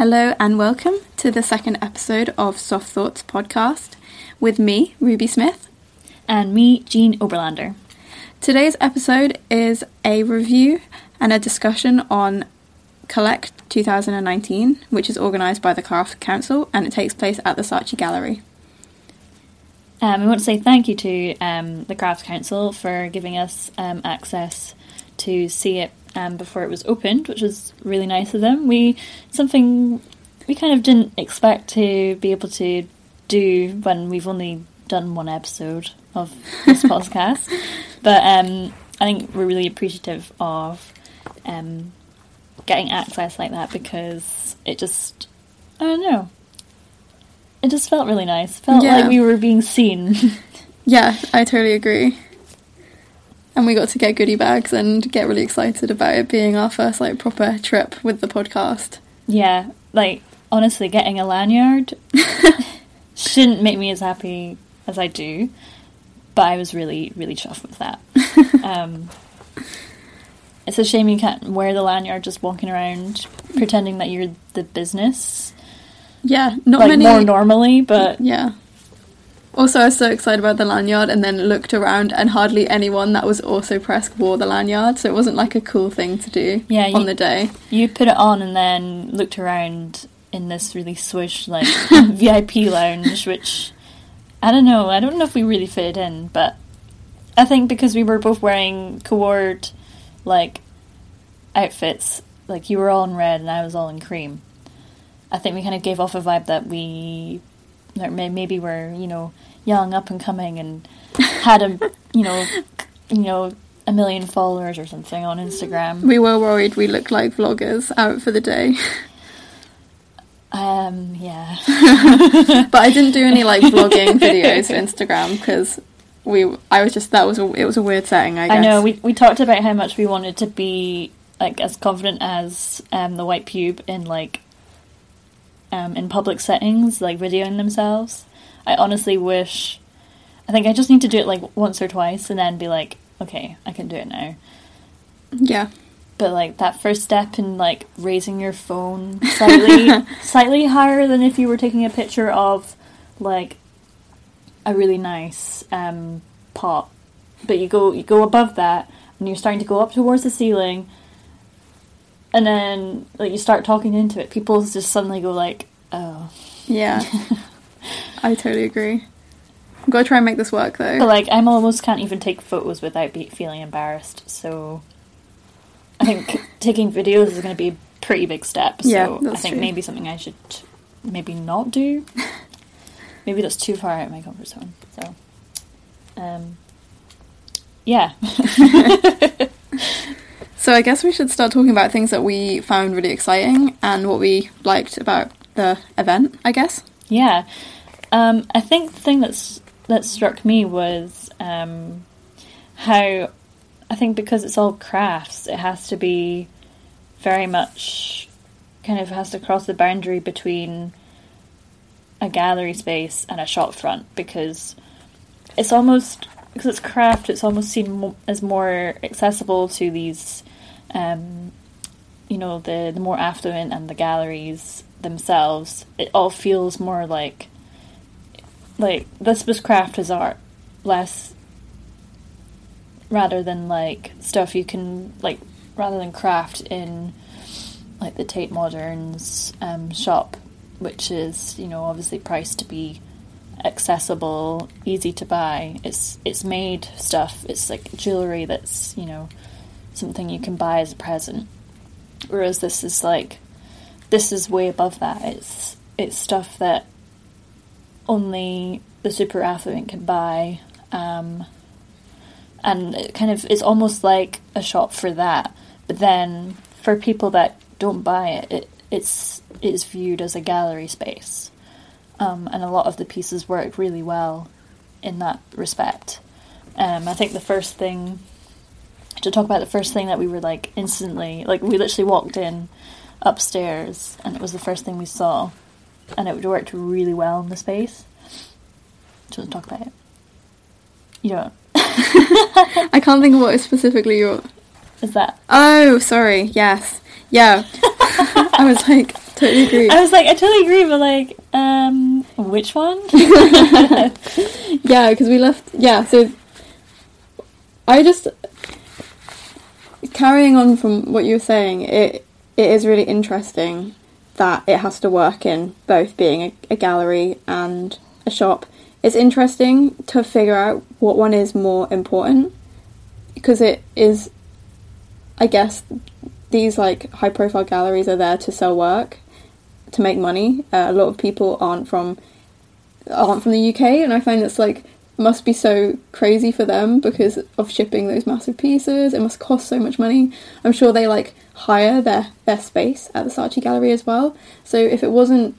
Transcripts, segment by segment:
Hello and welcome to the second episode of Soft Thoughts podcast with me, Ruby Smith. And me, Jean Oberlander. Today's episode is a review and a discussion on Collect 2019, which is organised by the Craft Council and it takes place at the Saatchi Gallery. Um, we want to say thank you to um, the Crafts Council for giving us um, access to see it um, before it was opened, which was really nice of them. We something we kind of didn't expect to be able to do when we've only done one episode of this podcast, but um, I think we're really appreciative of um, getting access like that because it just I don't know. It just felt really nice. Felt Yeah. like we were being seen. Yeah, I totally agree. And we got to get goodie bags and get really excited about it being our first like proper trip with the podcast. yeah, like honestly, getting a lanyard shouldn't make me as happy as I do, but I was really, really chuffed with that. um, it's a shame you can't wear the lanyard just walking around pretending that you're the business, Yeah, not like many more normally, but Yeah. Also, I was so excited about the lanyard and then looked around, and hardly anyone that was also press wore the lanyard, so it wasn't like a cool thing to do Yeah, you- on the day. You put it on and then looked around in this really swish like VIP lounge, which I don't know. I don't know if we really fit in, but I think because we were both wearing coord like outfits, like you were all in red and I was all in cream. I think we kind of gave off a vibe that we, maybe we're you know young, up and coming, and had a you know you know a million followers or something on Instagram. We were worried we looked like vloggers out for the day, Um, yeah. but I didn't do any like vlogging videos for Instagram because we. I was just that was a, it was a weird setting. I guess. I know, we, we talked about how much we wanted to be, like, as confident as um, the white pube in, like, um, in public settings, like, videoing themselves. I honestly wish, I think I just need to do it, like, once or twice and then be like, okay, I can do it now. yeah, But, like, that first step in, like, raising your phone slightly, slightly higher than if you were taking a picture of, like, a really nice um, pot, but you go you go above that and you're starting to go up towards the ceiling, and then like you start talking into it. People just suddenly go like, "Oh," yeah. I totally agree. I'm gonna try and make this work though. but like I'm almost can't even take photos without be- feeling embarrassed. So I think taking videos is going to be a pretty big step. So Yeah, I think true. maybe something I should maybe not do. maybe that's too far out of my comfort zone. So, um, yeah. So I guess we should start talking about things that we found really exciting and what we liked about the event. I guess. Yeah, um, I think the thing that's that struck me was um, how I think because it's all crafts, it has to be very much kind of has to cross the boundary between a gallery space and a shop front because it's almost because it's craft. It's almost seen as more accessible to these, um, you know, the the more affluent and the galleries themselves. It all feels more like like this was craft as art, less rather than like stuff you can like rather than craft in like the Tate Modern's um, shop, which is you know obviously priced to be accessible, easy to buy. It's it's made stuff. It's like jewelry that's you know something you can buy as a present. Whereas this is like this is way above that. It's it's stuff that only the super affluent can buy. Um, and it kind of it's almost like a shop for that. But then for people that don't buy it, it it's it's viewed as a gallery space. Um, and a lot of the pieces work really well in that respect. Um, I think the first thing to talk about the first thing that we were like instantly like we literally walked in upstairs and it was the first thing we saw and it worked really well in the space. Want talk about it? You don't. I can't think of what specifically you're. Is that Oh, sorry. Yes. Yeah. I was like, totally agree. I was like, I totally agree, but like, um, which one? yeah, because we left. Yeah, so I just carrying on from what you were saying. It it is really interesting that it has to work in both being a, a gallery and a shop. It's interesting to figure out what one is more important because it is, I guess, these like high profile galleries are there to sell work to make money. Uh, a lot of people aren't from aren't from the UK, and I find it's like must be so crazy for them because of shipping those massive pieces. It must cost so much money. I'm sure they like hire their their space at the Saatchi Gallery as well. So if it wasn't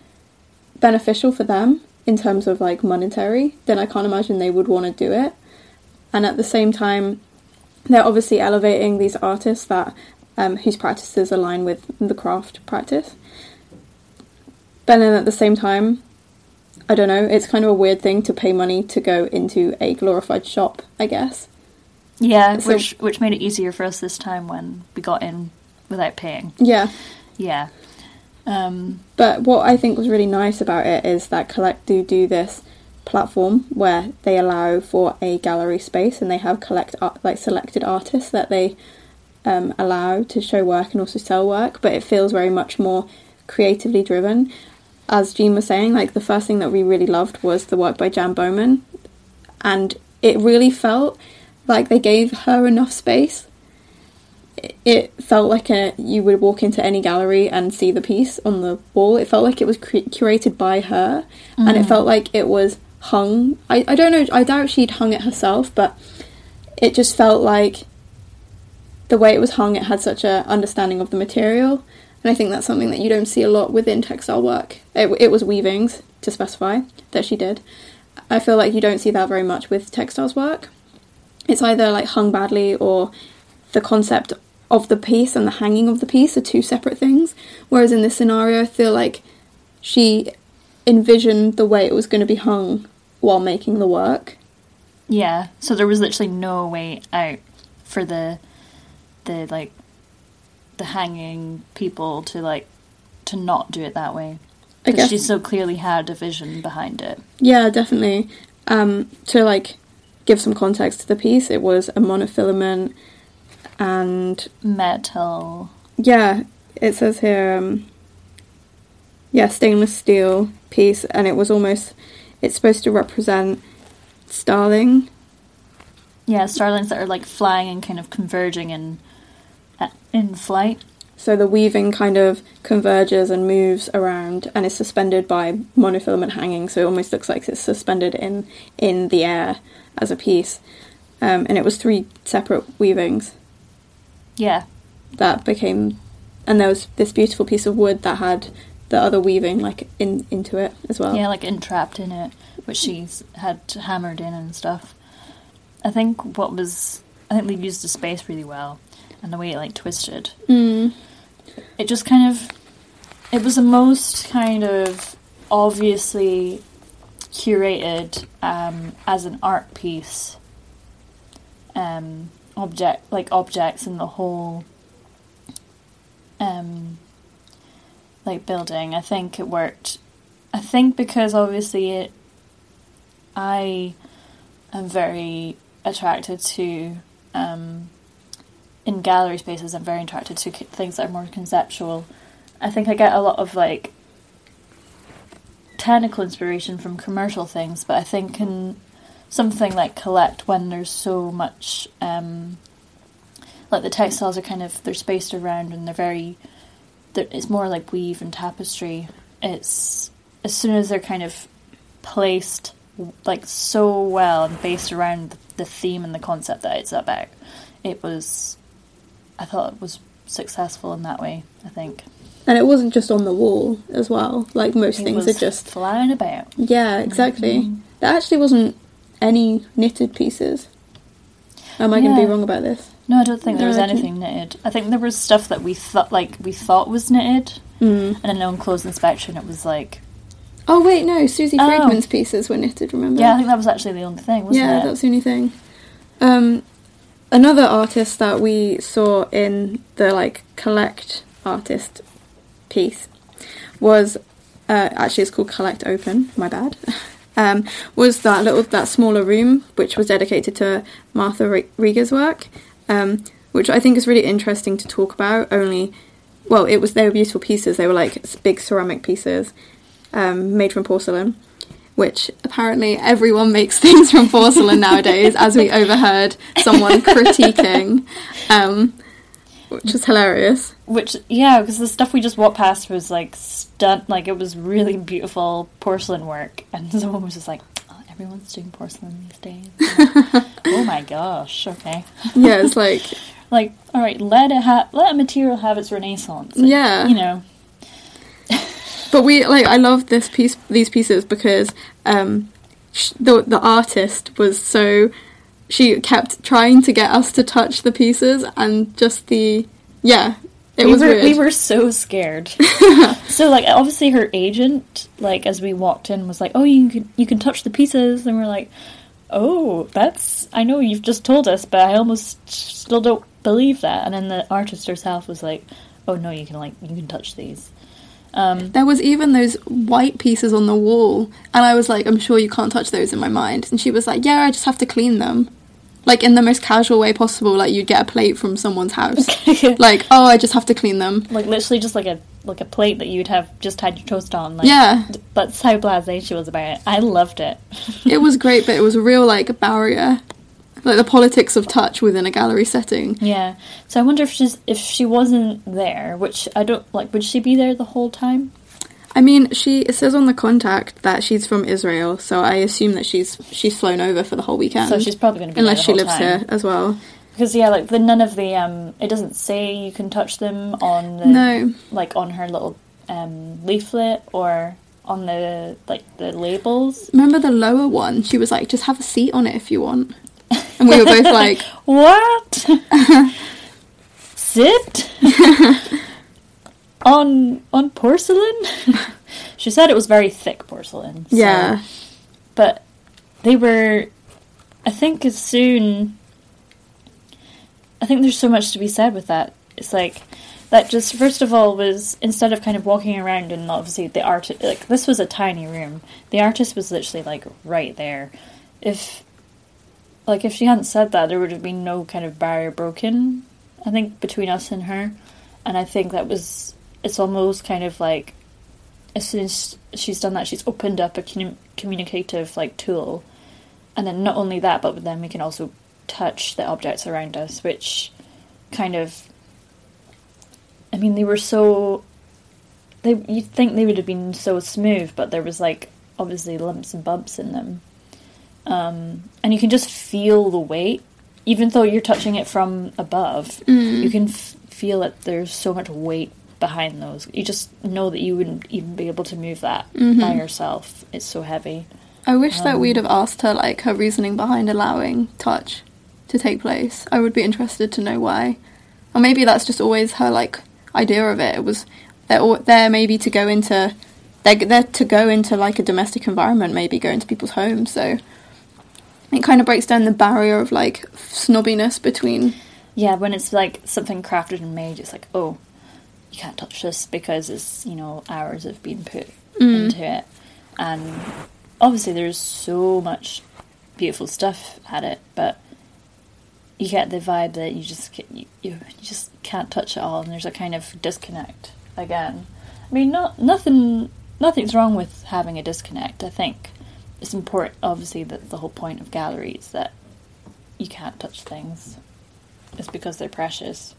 beneficial for them in terms of like monetary, then I can't imagine they would want to do it. And at the same time, they're obviously elevating these artists that um, whose practices align with the craft practice. But then at the same time, I don't know, it's kind of a weird thing to pay money to go into a glorified shop, I guess. Yeah, So- which which made it easier for us this time when we got in without paying. Yeah. Yeah. Um, But what I think was really nice about it is that Collect do do this platform where they allow for a gallery space and they have collect art, like selected artists that they um, allow to show work and also sell work. But it feels very much more creatively driven. As Jean was saying, like the first thing that we really loved was the work by Jan Bowman, and it really felt like they gave her enough space it- felt like a you would walk into any gallery and see the piece on the wall. It felt like it was cre- curated by her, and it mm. felt like it was hung. I, I don't know. I doubt she'd hung it herself, but it just felt like the way it was hung. It had such a understanding of the material, and I think that's something that you don't see a lot within textile work. It, it was weavings to specify that she did. I feel like you don't see that very much with textiles work. It's either like hung badly or the concept of the piece and the hanging of the piece are two separate things. Whereas in this scenario, I feel like she envisioned the way it was going to be hung while making the work. yeah. So there was literally no way out for the the like the hanging people to like to not do it that way. Because she so clearly had a vision behind it. yeah, definitely. Um, to like give some context to the piece, it was a monofilament, and Metal. yeah, it says here, um, yeah, stainless steel piece, and it was almost, it's supposed to represent starling Yeah, starlings that are like flying and kind of converging in in flight. So the weaving kind of converges and moves around and is suspended by monofilament hanging, so it almost looks like it's suspended in in the air as a piece. Um, and it was three separate weavings Yeah. that became, and there was this beautiful piece of wood that had the other weaving like in into it as well. Yeah, like entrapped in it, which she's had hammered in and stuff. I think what was I think they used the space really well and the way it like twisted. Mm. It just kind of it was the most kind of obviously curated um, as an art piece um, object like objects in the whole um, like building. I think it worked. I think because obviously it, I am very attracted to um, in gallery spaces. I'm very attracted to things that are more conceptual. I think I get a lot of like technical inspiration from commercial things, but I think in something like collect when there's so much um, like the textiles are kind of they're spaced around and they're very they're, it's more like weave and tapestry it's as soon as they're kind of placed like so well and based around the theme and the concept that it's about it was i thought it was successful in that way i think And it wasn't just on the wall as well. Like most it things are just flying about yeah, exactly. Mm-hmm. There actually wasn't any knitted pieces. Am I going to be wrong about this? no i don't think there was anything knitted i think there was stuff that we thought like we thought was knitted Mm. and then on close inspection it was like Oh wait, no. Susie Oh. Freeman's pieces were knitted. Remember? yeah i think that was actually the only thing wasn't it? yeah, it that's the only thing. Um, another artist that we saw in the like collect artist piece was uh, actually it's called Collect Open. My bad. Um, was that little that smaller room which was dedicated to Martha Rieger's work, um, which I think is really interesting to talk about. Only, well, it was they were beautiful pieces. They were like big ceramic pieces um, made from porcelain, which apparently everyone makes things from porcelain nowadays, as we overheard someone critiquing. Um, which is hilarious. Which yeah, because the stuff we just walked past was like stunt, like it was really beautiful porcelain work, and someone was just like, oh, "Everyone's doing porcelain these days." Like, oh my gosh! Okay. Yeah, it's like like all right, let it have let a material have its renaissance. Like, yeah, you know. But we like I love this piece, these pieces because um, sh- the the artist was so she kept trying to get us to touch the pieces and just the yeah it we was were, weird. we were so scared. So like obviously her agent like as we walked in was like oh you can you can touch the pieces and we're like oh that's i know you've just told us but i almost still don't believe that. And then the artist herself was like oh no you can like you can touch these um, there was even those white pieces on the wall, and I was like, "I'm sure you can't touch those in my mind." And she was like, "Yeah, I just have to clean them." like in the most casual way possible like you'd get a plate from someone's house. Like oh i just have to clean them. Like literally just like a like a plate that you'd have just had your toast on like, yeah. that's how blasé she was about it. I loved it. It was great but it was a real like barrier like the politics of touch within a gallery setting yeah so i wonder if she's if she wasn't there which i don't like would she be there the whole time I mean, she it says on the contact that she's from Israel, so I assume that she's she's flown over for the whole weekend. So she's probably going to be unless she lives time. here as well. Because yeah, like the none of the um, it doesn't say you can touch them on the no like on her little um leaflet or on the like the labels. Remember the lower one? She was like, just have a seat on it if you want, and we were both like, what? Sit on on porcelain. she said it was very thick porcelain. So, yeah, but they were. I think as soon. I think there's so much to be said with that. It's like that. Just first of all, was instead of kind of walking around and obviously the art like this was a tiny room. The artist was literally like right there. If like if she hadn't said that, there would have been no kind of barrier broken. I think between us and her, and I think that was it's almost kind of like as soon as she's done that, she's opened up a communicative like tool, and then not only that, but then we can also touch the objects around us, which kind of. I mean, they were so. They you'd think they would have been so smooth, but there was like obviously lumps and bumps in them, um, and you can just feel the weight, even though you're touching it from above. Mm. You can f- feel that there's so much weight behind those. You just know that you wouldn't even be able to move that mm-hmm. by yourself. It's so heavy. I wish um, that we'd have asked her like her reasoning behind allowing touch to take place. I would be interested to know why. Or maybe that's just always her like idea of it. It was they're there maybe to go into they're there to go into like a domestic environment, maybe go into people's homes. So it kind of breaks down the barrier of like snobbiness between. Yeah, when it's like something crafted and made, it's like oh, you can't touch this because it's you know hours have been put mm. into it, and obviously there's so much beautiful stuff at it, but you get the vibe that you just you, you just can't touch it all, and there's a kind of disconnect again. I mean, not nothing nothing's wrong with having a disconnect. I think it's important, obviously, that the whole point of galleries that you can't touch things. It's because they're precious.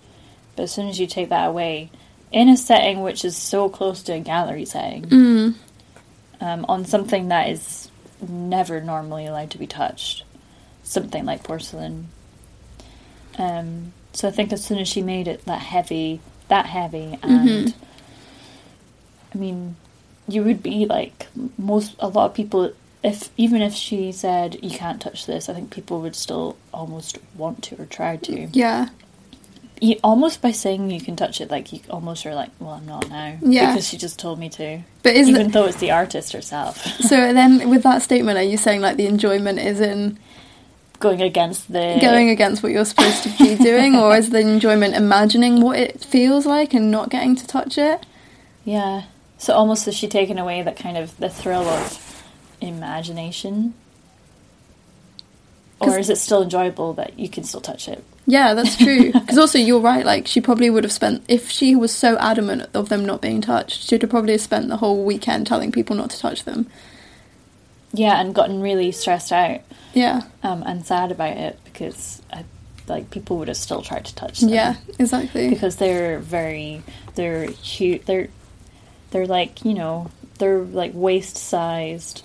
But as soon as you take that away, in a setting which is so close to a gallery setting, mm. um, on something that is never normally allowed to be touched, something like porcelain. Um, so I think as soon as she made it that heavy, that heavy, and mm-hmm. I mean, you would be like most a lot of people. If even if she said you can't touch this, I think people would still almost want to or try to. Yeah you almost by saying you can touch it, like you almost are like, well, I'm not now, yeah, because she just told me to. But even though it's the artist herself. so then, with that statement, are you saying like the enjoyment is in going against the going against what you're supposed to be doing, or is the enjoyment imagining what it feels like and not getting to touch it? Yeah. So almost is she taking away that kind of the thrill of imagination? Or is it still enjoyable that you can still touch it? Yeah, that's true. Because also, you're right. Like, she probably would have spent if she was so adamant of them not being touched. She'd have probably spent the whole weekend telling people not to touch them. Yeah, and gotten really stressed out Yeah, um, and sad about it because I, like people would have still tried to touch them. yeah, exactly. because they're very they're huge. They're they're like you know they're like waist sized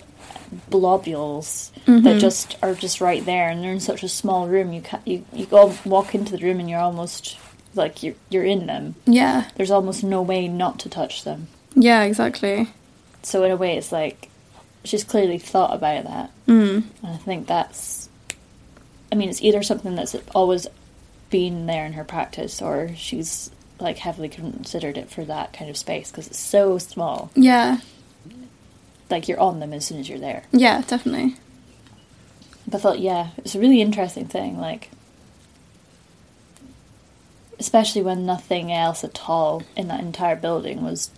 blobules that Mhm. just are just right there, and they're in such a small room. You can you you go walk into the room and you're almost like you're you're in them. Yeah, There's almost no way not to touch them. yeah, exactly. So in a way, it's like she's clearly thought about that, Mm. and I think that's. I mean, it's either something that's always been there in her practice, or she's like heavily considered it for that kind of space because it's so small. Yeah, Like you're on them as soon as you're there. yeah, definitely. But I thought, yeah, it's a really interesting thing. Like, especially when nothing else at all in that entire building was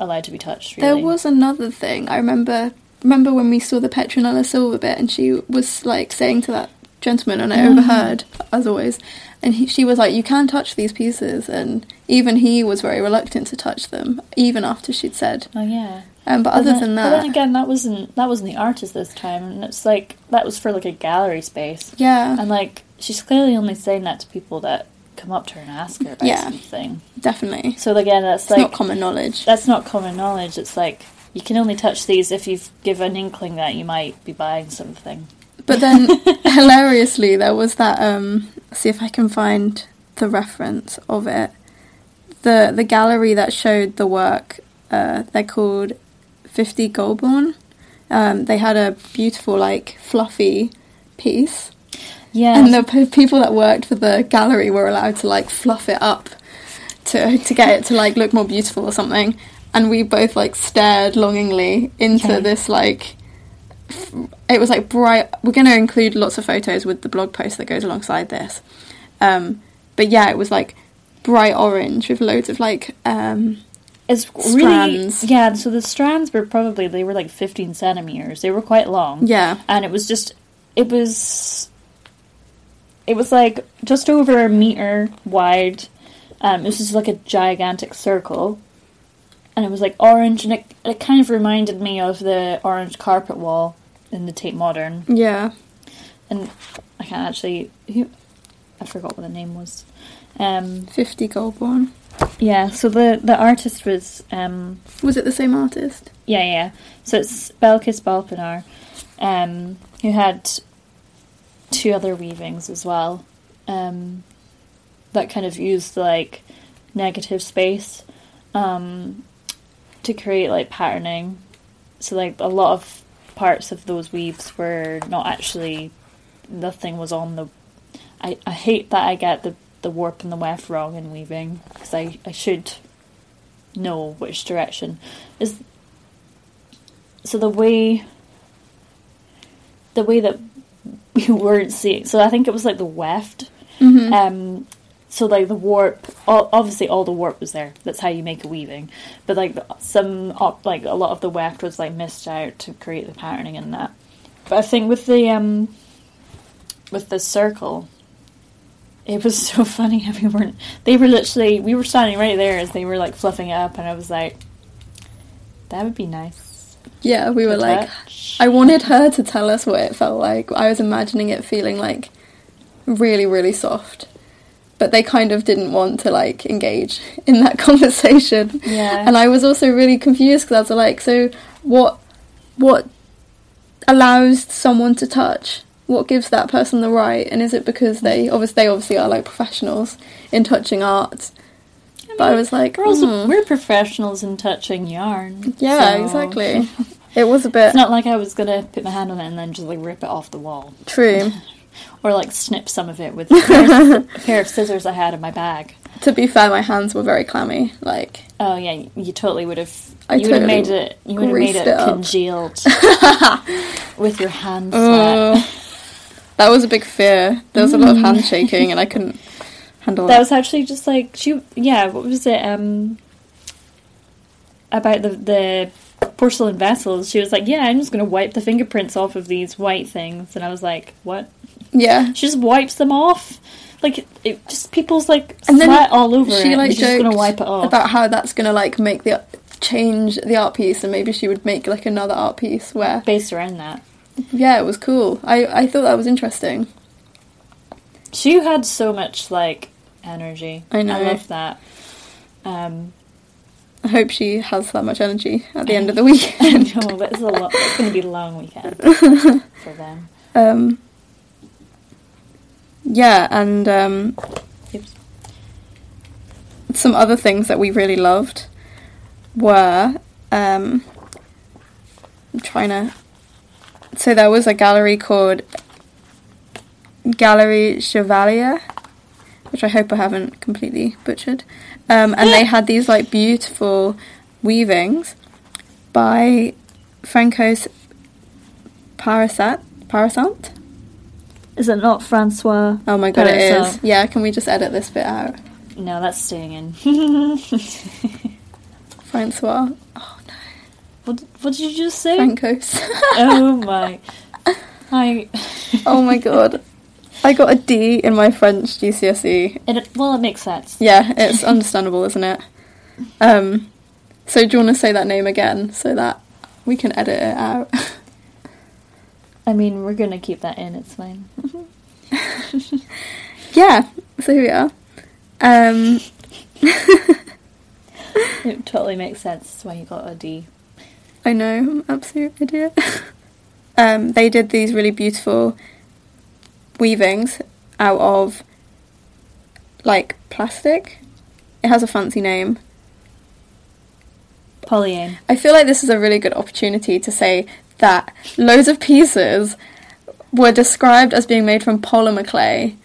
allowed to be touched. Really. There was another thing. I remember. Remember when we saw the Petronella Silver bit, and she was like saying to that gentleman, and I Mhm. overheard, as always, and he, she was like, "You can touch these pieces," and even he was very reluctant to touch them, even after she'd said. Oh yeah. Um, but other then- than that, but then again, that wasn't that wasn't the artist this time, and it's like that was for like a gallery space, yeah, and like she's clearly only saying that to people that come up to her and ask her about Yeah. something. definitely, So again, that's it's like not common knowledge. that's not common knowledge. It's like you can only touch these if you've given an inkling that you might be buying something. But then, hilariously, there was that. Um, see if I can find the reference of it. The the gallery that showed the work. Uh, they're called Fifty Goulburn. Um, they had a beautiful, like, fluffy piece, Yeah, and the p- people that worked for the gallery were allowed to like fluff it up to to get it to like look more beautiful or something. And we both like stared longingly into Okay. this like. f- It was like bright. We're going to include lots of photos with the blog post that goes alongside this. Um, but yeah, it was like bright orange with loads of like um, it's strands. really yeah. So the strands were probably they were like fifteen centimeters. They were quite long. yeah, and it was just it was it was like just over a meter wide um it was just like a gigantic circle and it was like orange and it, it kind of reminded me of the orange carpet wall in the Tate Modern yeah, and I can't actually who I forgot what the name was um fifty Goulburn. Yeah so the the artist was um Was it the same artist? Yeah, yeah. So it's Belkis Balpinar, um, who had two other weavings as well, um, that kind of used like negative space um, to create like patterning. So like a lot of parts of those weaves were not actually nothing was on the. I, I hate that I get the the warp and the weft wrong in weaving because I I should know which direction. Is so the way the way that we weren't seeing so i think it was like the weft. Mm-hmm. um so like the warp all, obviously all the warp was there. That's how you make a weaving. But like some like a lot of the weft was like missed out to create the patterning and that. But i think with the um with the circle it was so funny how we weren't they were literally we were standing right there as they were like fluffing it up and i was like that would be nice yeah, we were like, touch." I wanted her to tell us what it felt like. I was imagining it feeling like really, really soft. But they kind of didn't want to like engage in that conversation. Yeah. And I was also really confused because I was like, so what what allows someone to touch? What gives that person the right? And is it because they obviously they obviously are like professionals in touching art? But I was like, We're also hmm. we're professionals in touching yarn. yeah, so exactly. It was a bit It's not like I was gonna put my hand on it and then just like rip it off the wall, true. or like snip some of it with a pair, of, a pair of scissors I had in my bag. To be fair, my hands were very clammy. Like, Oh yeah, you totally would have. I You would have made it. You would have made it, it congealed with your hands. oh, that was a big fear. There was a lot of handshaking, and I couldn't handle That that. was actually just like she. Yeah, what was it? Um, about the the porcelain vessels, she was like, "Yeah, I'm just going to wipe the fingerprints off of these white things," and I was like, "What?" Yeah. She just wipes them off. Like it, it just people's like And then sweat all over she it. like she's just gonna wipe it off. about how that's gonna like make the change the art piece, and maybe she would make like another art piece where based around that. Yeah, it was cool. I I thought that was interesting. She had so much like energy. I know. I love that. Um, I hope she has that much energy at the end of the I weekend. know, but it's a lot. It's going to be a long weekend for them. um, yeah, and um, some other things that we really loved were um, I'm trying to. So there was a gallery called Gallery Chevalier, which I hope I haven't completely butchered. Um, and they had these like beautiful weavings by Francos Parasat. Parasant? Is it not Francois? Oh my god, it is. Yeah, can we just edit this bit out? No, that's staying in. Francois. What, what did you just say? Francos. oh my. I. oh my god. I got a D in my French GCSE. It, well, it makes sense. Yeah, it's understandable, isn't it? Um, so do you want to say that name again so that we can edit it out? I mean, we're gonna keep that in. It's fine. yeah, so here we are. Um, It totally makes sense. Why you got a D. I know, I'm an absolute idiot. um, they did these really beautiful weavings out of like plastic. It has a fancy name. Polyane. I feel like this is a really good opportunity to say that loads of pieces were described as being made from polymer clay,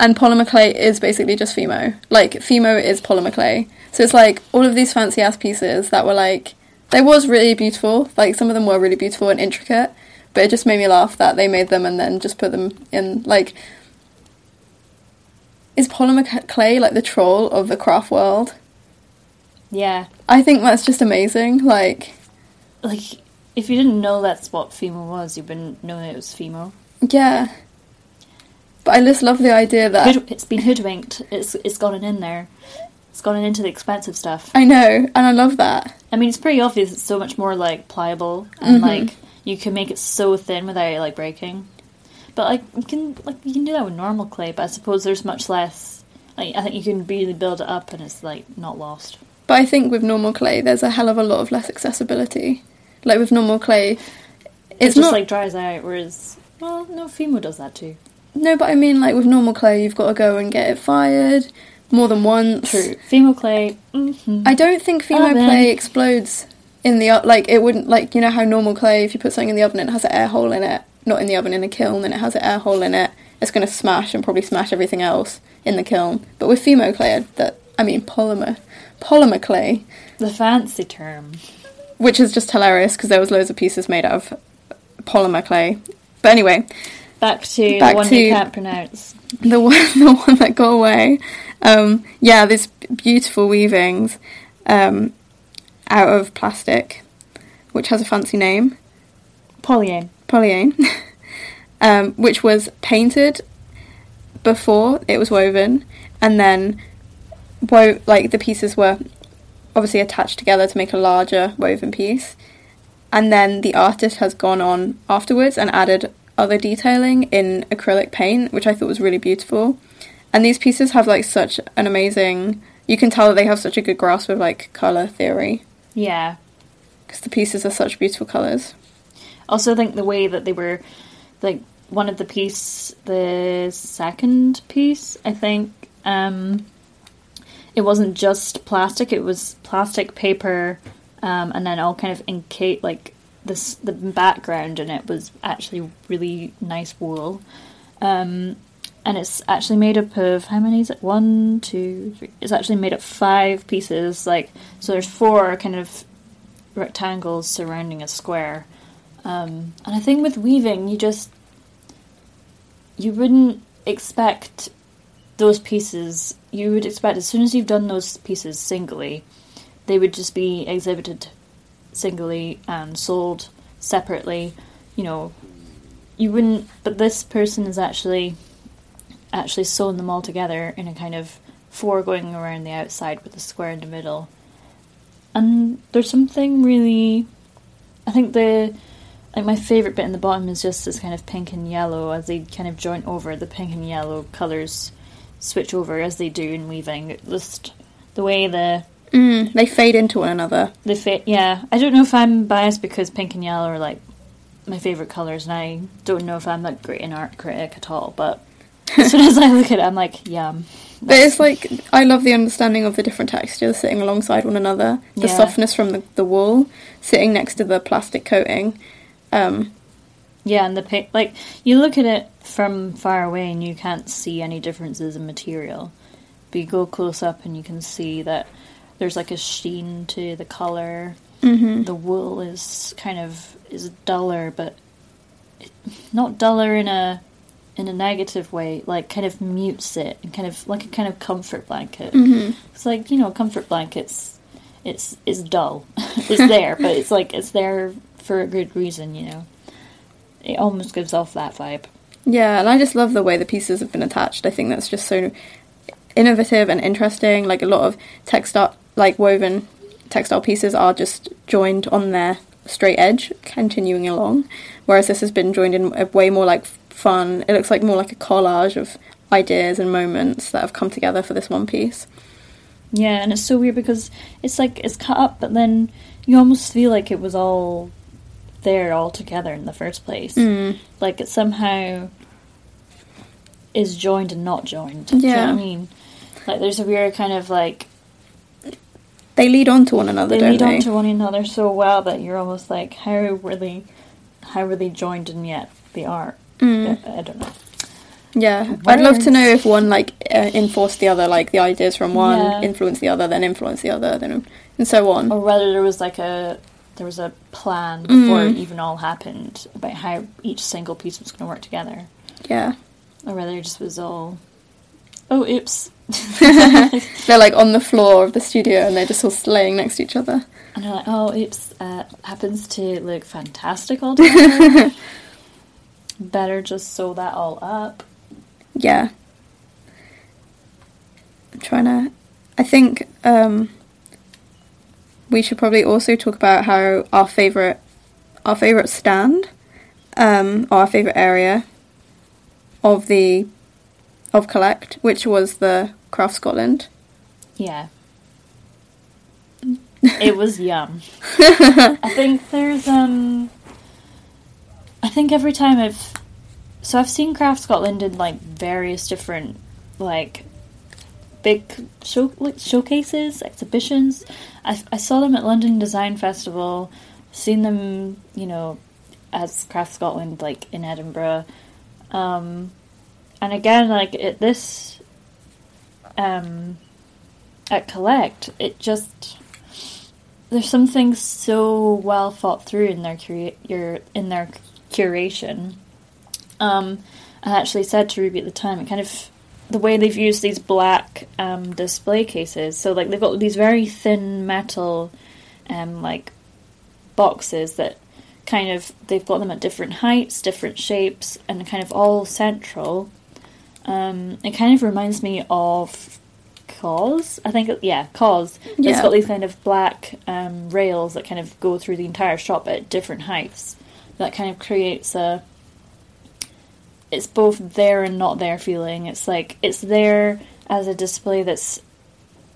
and polymer clay is basically just Fimo. Like, Fimo is polymer clay. So it's like all of these fancy ass pieces that were like, they was really beautiful. Like, some of them were really beautiful and intricate, but it just made me laugh that they made them and then just put them in, like, is polymer clay like the troll of the craft world? Yeah. I think that's just amazing. Like, Like, if you didn't know that's what Fimo was, you wouldn't know it was Fimo. Yeah. But I just love the idea that Hood- it's been hoodwinked. It's it's gone in there. It's gone into the expensive stuff. I know, and I love that. I mean, it's pretty obvious. It's so much more like pliable and Mhm. like you can make it so thin without it like breaking. But like you can like you can do that with normal clay. But I suppose there's much less. Like I think you can really build it up and it's like not lost. But I think with normal clay, there's a hell of a lot of less accessibility. Like with normal clay, It it's just not like dries out. Whereas well, no, Fimo does that too. no, but I mean like with normal clay, you've got to go and get it fired more than once. True. Fimo clay. hmm I don't think Fimo Oven. clay explodes in the like it wouldn't like you know how normal clay if you put something in the oven and it has an air hole in it, not in the oven in a kiln and it has an air hole in it, it's going to smash and probably smash everything else in the kiln. But with Fimo clay, that I mean polymer, polymer clay, The fancy term. which is just hilarious because there was loads of pieces made out of polymer clay. But anyway, Back to Back the one to- you can't pronounce. the one the one that got away. Um, yeah, these beautiful weavings um, out of plastic, which has a fancy name, Polyane. polyane, um, which was painted before it was woven, and then wo- like the pieces were obviously attached together to make a larger woven piece. And then the artist has gone on afterwards and added other detailing in acrylic paint, which I thought was really beautiful. And these pieces have like such an amazing. You can tell that they have such a good grasp of like color theory Yeah. because the pieces are such beautiful colors. Also, I think the way that they were, like one of the piece, the second piece, I think, um, it wasn't just plastic; it was plastic paper, um, and then all kind of encase like this. The background in it was actually really nice wool, um, and it's actually made up of how many is it? One, two, three. It's actually made up five pieces. Like so, there's four kind of rectangles surrounding a square. Um, and I think with weaving, you just you wouldn't expect those pieces. You would expect as soon as you've done those pieces singly, they would just be exhibited singly and sold separately. You know, you wouldn't. But this person is actually actually sewn them all together in a kind of four going around the outside with a square in the middle. And there's something really. I think the like my favorite bit in the bottom is just this kind of pink and yellow as they kind of join over the pink and yellow colors switch over as they do in weaving just the way the Mm, they fade into one another. the fit yeah i don't know if i'm biased because pink and yellow are like my favorite colors and i don't know if i'm that great an art critic at all but as soon as i look at it i'm like yum But it's like I love the understanding of the different textures sitting alongside one another. The Yeah. softness from the, the wool sitting next to the plastic coating. Um, Yeah, and the pic, like you look at it from far away and you can't see any differences in material, but you go close up and you can see that there's like a sheen to the color. mhm. The wool is kind of is duller, but it, not duller in a in a negative way. Like kind of mutes it and kind of like a kind of comfort blanket. Mhm. It's like you know, comfort blankets. It's it's dull. it's there, but it's like it's there for a good reason. You know, it almost gives off that vibe. Yeah, and I just love the way the pieces have been attached. I think that's just so innovative and interesting. Like a lot of textile, like woven textile pieces are just joined on their straight edge, continuing along, whereas this has been joined in a way more like fun. It looks like more like a collage of ideas and moments that have come together for this one piece. Yeah, and it's so weird because it's like it's cut up, but then you almost feel like it was all there all together in the first place. Mm. Like it somehow is joined and not joined. Do you know Yeah. what I mean? Like there's a weird kind of like They lead on to one another, they don't lead they? on to one another so well that you're almost like how were they how were they joined and yet they are. Mm. I, I don't know. Yeah, I'd love to know if one like uh, enforced the other, like the ideas from one Yeah. influenced the other, then influenced the other, then and so on. Or whether there was like a there was a plan before Mm. it even all happened about how each single piece was going to work together. Yeah, Or whether it just was all, oh, oops. they're like on the floor of the studio and they're just all laying next to each other. And they're like, oh, oops, uh, happens to look fantastic all together. Better just sew that all up. Yeah, I'm trying to. I think um, we should probably also talk about how our favorite, our favorite stand, um, or our favorite area of the of collect, which was the Craft Scotland. Yeah. it was yum. I think there's um I think every time I've so I've seen Craft Scotland in like various different like big show like showcases, exhibitions. I I saw them at London Design Festival, seen them, you know, as Craft Scotland like in Edinburgh. Um and again like at this um at Collect, it just there's something so well thought through in their cura- your in their curation. Um, I actually said to Ruby at the time, it kind of the way they've used these black um, display cases. So like they've got these very thin metal, um, like boxes that kind of they've got them at different heights, different shapes, and kind of all central. Um, it kind of reminds me of COS. I think, yeah, COS. It's got these kind of black um, rails that kind of go through the entire shop at different heights. That kind of creates a. It's both there and not there feeling. It's like it's there as a display that's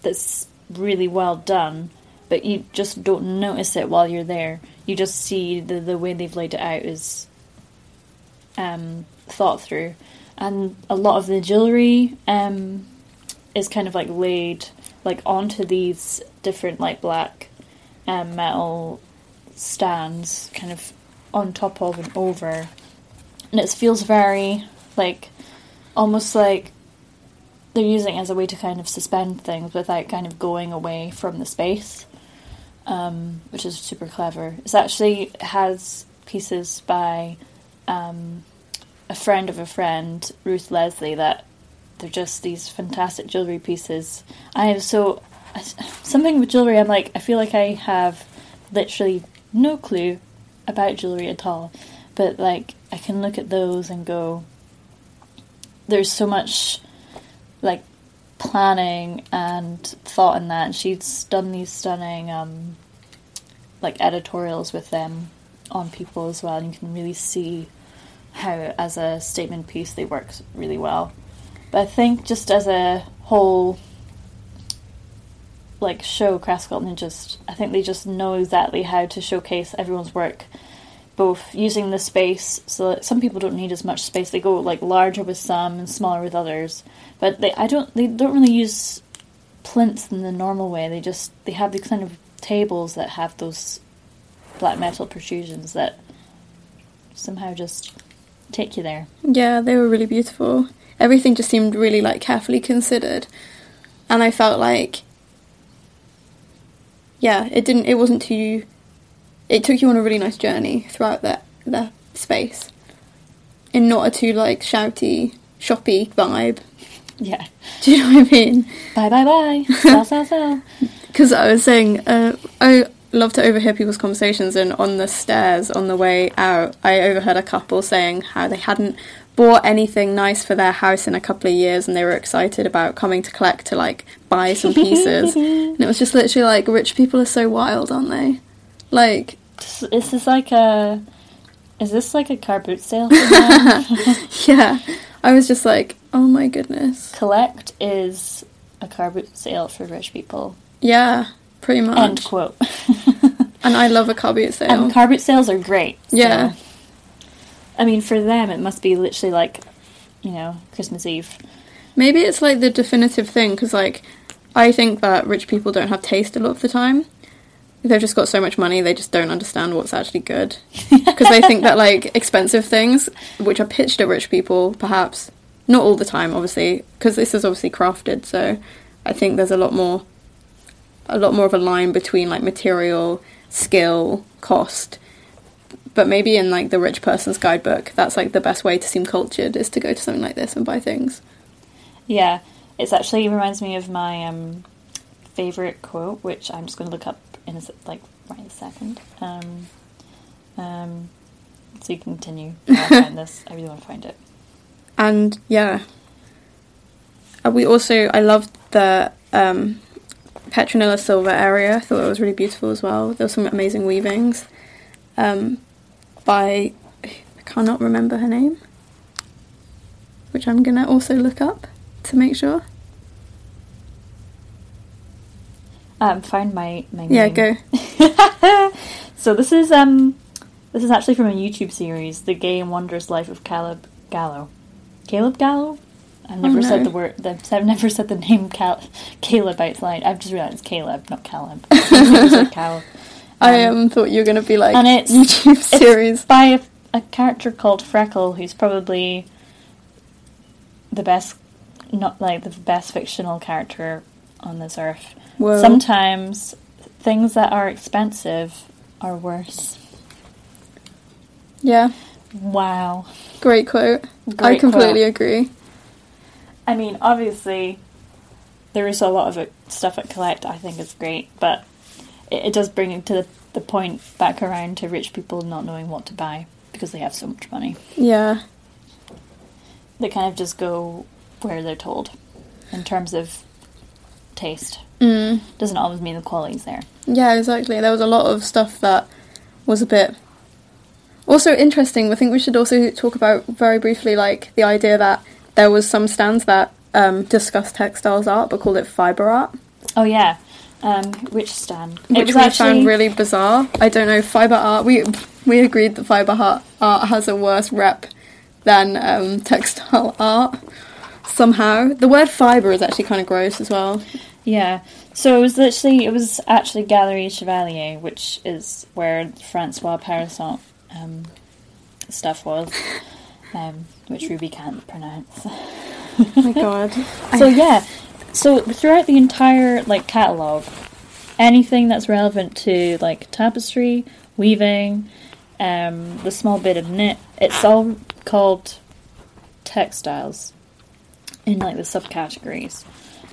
that's really well done, but you just don't notice it while you're there. You just see the the way they've laid it out is um, thought through, and a lot of the jewelry um, is kind of like laid like onto these different like black um, metal stands, kind of on top of and over, and it feels very like almost like they're using it as a way to kind of suspend things without kind of going away from the space, um, which is super clever. It actually has pieces by um, a friend of a friend, Ruth Leslie, that they're just these fantastic jewellery pieces. I have so something with jewelry. I'm like, I feel like I have literally no clue about jewelry at all. But like, I can look at those and go, there's so much like planning and thought in that. And she's done these stunning um, like editorials with them on people as well, and you can really see how, as a statement piece, they work really well. But I think just as a whole, like show, Craft just I think they just know exactly how to showcase everyone's work, both using the space. So that some people don't need as much space; they go like larger with some and smaller with others. But they I don't they don't really use plinths in the normal way. They just they have these kind of tables that have those black metal protrusions that somehow just take you there. Yeah, they were really beautiful. Everything just seemed really like carefully considered, and I felt like, yeah, it didn't. It wasn't too. It took you on a really nice journey throughout that the space, in not a too like shouty, shoppy vibe. Yeah. Do you know what I mean? Bye bye bye. Because I was saying, uh, I love to overhear people's conversations, and on the stairs on the way out, I overheard a couple saying how they hadn't bought anything nice for their house in a couple of years, and they were excited about coming to collect to like buy some pieces. and it was just literally like, rich people are so wild, aren't they? Like, Is this like a? Is this like a car boot sale? For them? yeah, I was just like, oh my goodness, Collect is a car boot sale for rich people. yeah, pretty much. End quote. and I love a car boot sale. and car boot sales are great. so- Yeah. I mean, for them, it must be literally like, you know, Christmas Eve. Maybe it's like the definitive thing because, like, I think that rich people don't have taste a lot of the time. They've just got so much money, they just don't understand what's actually good. Because they think that, like, expensive things, which are pitched at rich people, perhaps, not all the time, obviously, because this is obviously crafted, so I think there's a lot more, a lot more of a line between, like, material, skill, cost. But maybe in, like, the rich person's guidebook, that's, like, the best way to seem cultured, is to go to something like this and buy things. Yeah, it's actually it reminds me of my um, favorite quote, which I'm just going to look up in a, like right in a second. Um, um, so you can continue. I'll find this. I really want to find it. and yeah Uh, we also i loved the um petronilla silver area i thought it was really beautiful as well there were some amazing weavings um by i cannot remember her name which i'm gonna also look up to make sure Um, find my my yeah name. go so this is um this is actually from a YouTube series, The Gay and Wondrous Life of Caleb Gallo. Caleb Gallo? I've never Oh, said the word. The, I've never said the name Cal- Caleb out loud. I've just realized it's Caleb, not Caleb. I've never said Cal. i Um, um thought you were gonna be like and it's- youtube It's series by a, a character called Freckle, who's probably the best, not like the best fictional character on this earth. Whoa. Sometimes things that are expensive are worse. yeah Wow. great quote i completely quote. agree I mean, obviously, there is a lot of it, stuff at Collect I think is great, but it, it does bring it to the, the point back around to rich people not knowing what to buy because they have so much money. yeah They kind of just go where they're told in terms of taste. mm. Doesn't always mean the quality's there. Yeah, exactly. There was a lot of stuff that was a bit also interesting. I think we should also talk about very briefly, like the idea that there was some stands that um, discussed textiles art but called it fiber art, Oh yeah, um, which stand? which we found really bizarre. I don't know fiber art. We we agreed that fiber art, art has a worse rep than um, textile art. Somehow, the word fiber is actually kind of gross as well. Yeah. So it was literally it was actually Galerie Chevalier, which is where Francois Parasant um, stuff was, um, which Ruby can't pronounce. Oh my god. So yeah, so throughout the entire like catalog, anything that's relevant to like tapestry, weaving, um, the small bit of knit, it's all called textiles in like the subcategories.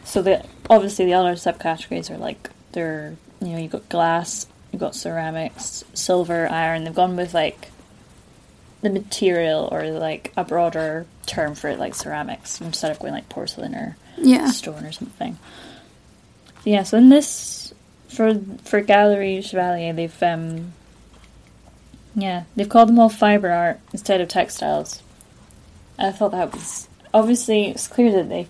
So the obviously the other subcategories are like they're you know you've got glass, you've got ceramics, silver, iron. They've gone with like the material or like a broader term for it, like ceramics instead of going like porcelain or Yeah. stone or something. Yeah, so in this for for Gallery Chevalier, they've um yeah they've called them all fiber art instead of textiles. I thought that was obviously it's clear that they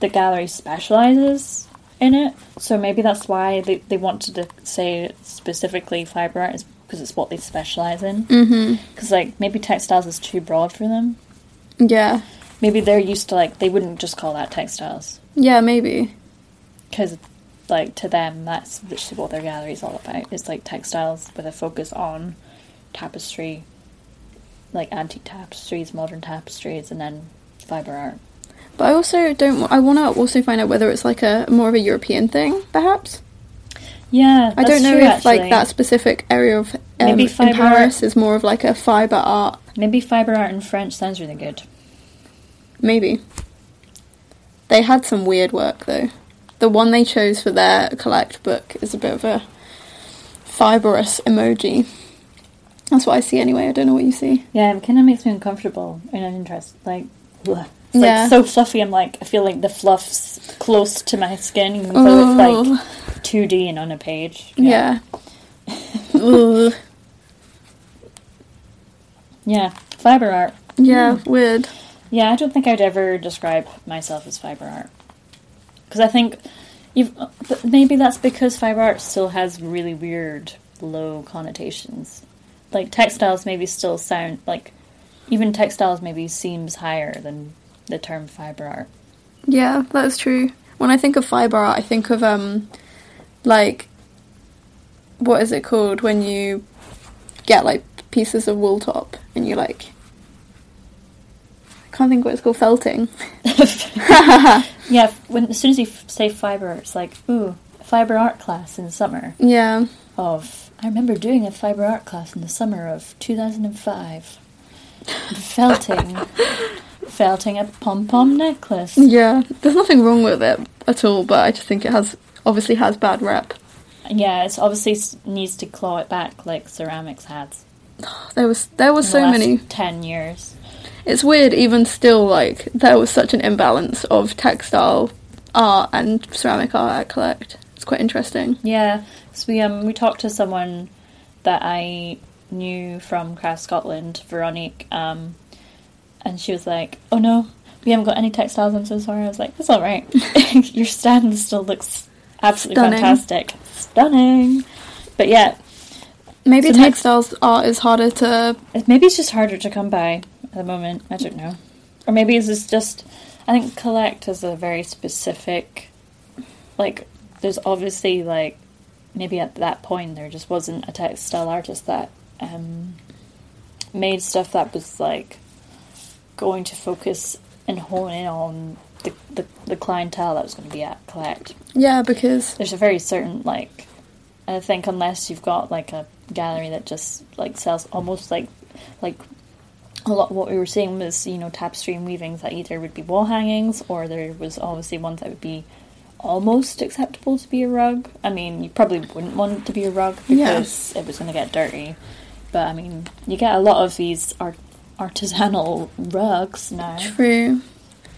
the gallery specializes in it, so maybe that's why they they wanted to say specifically fiber art is because it's what they specialize in. Mm-hmm. Because like maybe textiles is too broad for them. Yeah. Maybe they're used to like they wouldn't just call that textiles. Yeah, maybe. because like to them that's literally what their gallery is all about it's like textiles with a focus on tapestry like antique tapestries modern tapestries and then fiber art But I also don't. I want to also find out whether it's like a more of a European thing, perhaps. Yeah I don't know true, if like that specific area of um, Maybe in Paris is more of like a fiber art. maybe fiber art in french sounds really good Maybe. They had some weird work though. The one they chose for their collect book is a bit of a fibrous emoji. That's what I see anyway. I don't know what you see. yeah it kind of makes me uncomfortable in an interest like ugh. it's Yeah. like so fluffy i'm like i feel like the fluff's close to my skin even though it's like Ugh. 2d and on a page yeah. Ugh. yeah fiber art Yeah, weird. Yeah, I don't think I'd ever describe myself as fiber art because I think you've. Maybe that's because fiber art still has really weird low connotations. Like textiles, maybe still sound like even textiles maybe seems higher than the term fiber art. Yeah, that's true. When I think of fiber art, I think of um, like, what is it called when you get like pieces of wool top and you like. I can't think what it's called. Felting. Yeah, when as soon as you f- say fiber, it's like ooh, fiber art class in the summer Yeah. of. I remember doing a fiber art class in the summer of two thousand and five. Felting, felting a pom pom necklace. Yeah. There's nothing wrong with it at all, but I just think it has obviously has bad rep. Yeah, it's obviously needs to claw it back like ceramics has. There was there was so the many. ten years. It's weird, even still, like there was such an imbalance of textile art and ceramic art at Collect. It's quite interesting. Yeah, so we um we talked to someone that I knew from Craft Scotland, Veronique, um, and she was like, "Oh no, we haven't got any textiles. I'm so sorry." I was like, "That's all right. Your stand still looks absolutely Stunning. fantastic, stunning." But yeah, Maybe So maybe- textiles art is harder to. maybe it's just harder to come by at the moment. I don't know, or maybe it's just- just. I think collect is a very specific, like. There's obviously like, maybe at that point there just wasn't a textile artist that um, made stuff that was like going to focus and hone in on the, the, the clientele that was going to be at collect. Yeah, because There's a very certain like, I think unless you've got like a gallery that just like sells almost like like a lot what we were seeing was you know tapestry and weavings that either would be wall hangings or there was obviously ones that would be almost acceptable to be a rug. I mean, you probably wouldn't want it to be a rug Yeah. because it was going to get dirty. But I mean, you get a lot of these art artisanal rugs now. true.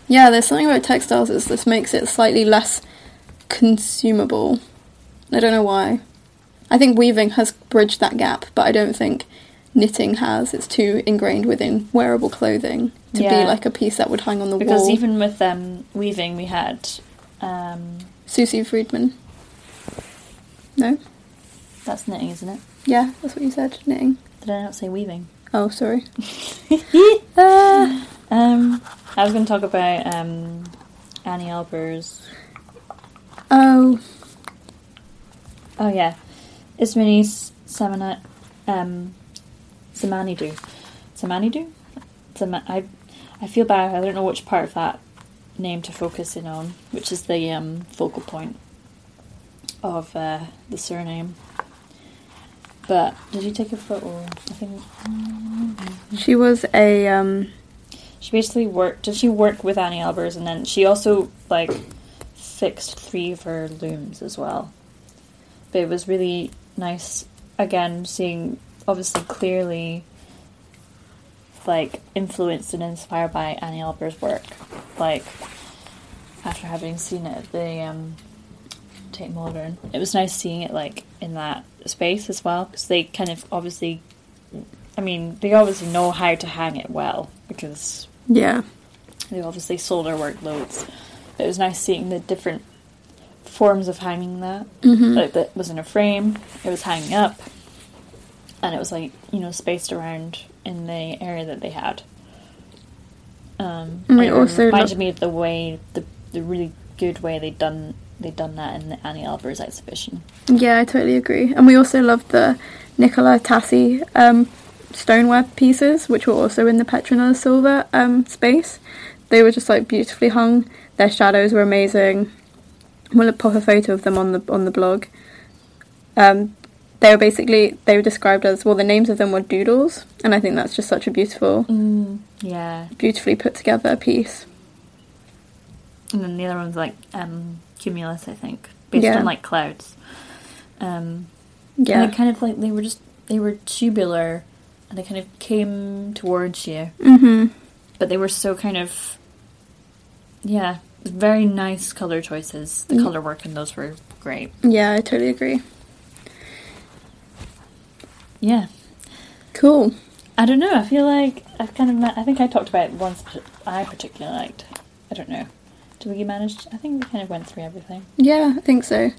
Yeah, there's something about textiles is this makes it slightly less consumable. I don't know why. I think weaving has bridged that gap, but I don't think knitting has. It's too ingrained within wearable clothing to Yeah. be like a piece that would hang on the Because wall. even with um, weaving, we had um, Susie Friedman. No? that's knitting, isn't it? Yeah, that's what you said. Knitting. Did I not say weaving? Oh, sorry. Ah. Um, I was going to talk about um, Anni Albers. oh, Oh yeah, Ismini Samana, um, Samanidou, Samanidou. Sama- I, I feel bad. I don't know which part of that name to focus in on, which is the um, focal point of uh, the surname. But did you take a photo? I think she was a um, she basically worked. Did she work with Anni Albers, and then she also like fixed three of her looms as well. But it was really nice again seeing obviously clearly like influenced and inspired by Anni Albers' work. Like after having seen it at the um, Tate Modern, it was nice seeing it like in that space as well because they kind of obviously, I mean, they obviously know how to hang it well because Yeah. they obviously sold their workloads. But it was nice seeing the different forms of hanging that. Mhm. Like that was in a frame, it was hanging up, and it was like you know spaced around in the area that they had. Um, it also reminded lo- me of the way the the really good way they'd done they'd done that in the Anni Albers exhibition. Yeah, I totally agree. And we also loved the Nicola Tassie um, stoneware pieces, which were also in the Petronella Silver um, space. They were just like beautifully hung. Their shadows were amazing. We'll pop a photo of them on the on the blog. Um, they were basically they were described as well. The names of them were doodles, and I think that's just such a beautiful, Mm, yeah, beautifully put together piece. and then the other one's like um, cumulus, I think, based Yeah. on like clouds. Um, Yeah, And it kind of like they were just they were tubular, and they kind of came towards you, hmm but they were so kind of yeah, very nice color choices. The Mm. color work in those were great. yeah, I totally agree. Yeah, Cool. I don't know. I feel like I've kind of ma- I think I talked about ones I particularly liked. I don't know. Did we manage? I think we kind of went through everything. Yeah, I think so.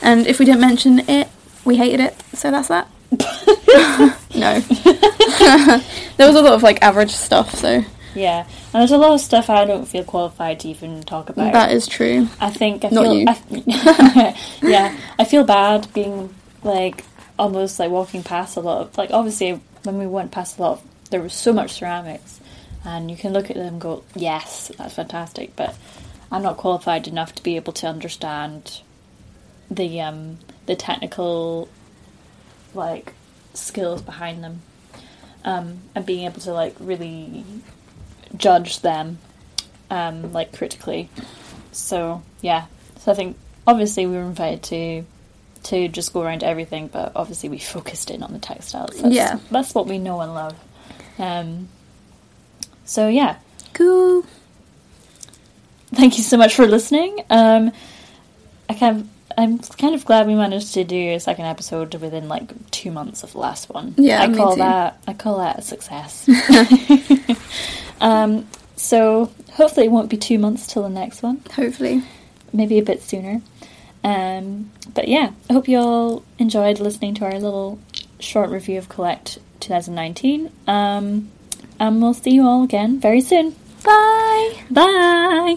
And if we didn't mention it, we hated it. So that's that. no. there was a lot of like average stuff, so Yeah, and there's a lot of stuff I don't feel qualified to even talk about. that is true. I think I Not feel you. I, yeah, I feel bad being like almost like walking past a lot of like obviously when we went past a lot of there was so much ceramics and you can look at them and go yes that's fantastic but I'm not qualified enough to be able to understand the um the technical like skills behind them um and being able to like really judge them um like critically so yeah, so I think obviously we were invited to to just go around everything, but obviously we focused in on the textiles. That's, Yeah. that's what we know and love. Um, so yeah, Cool. thank you so much for listening. Um, I kind of, I'm kind of glad we managed to do a second episode within like two months of the last one. Yeah, I call that I call that a success. um, so hopefully it won't be two months till the next one. Hopefully. maybe a bit sooner. Um, but yeah, I hope you all enjoyed listening to our little short review of Collect 2019. Um, and we'll see you all again very soon. Bye. Bye!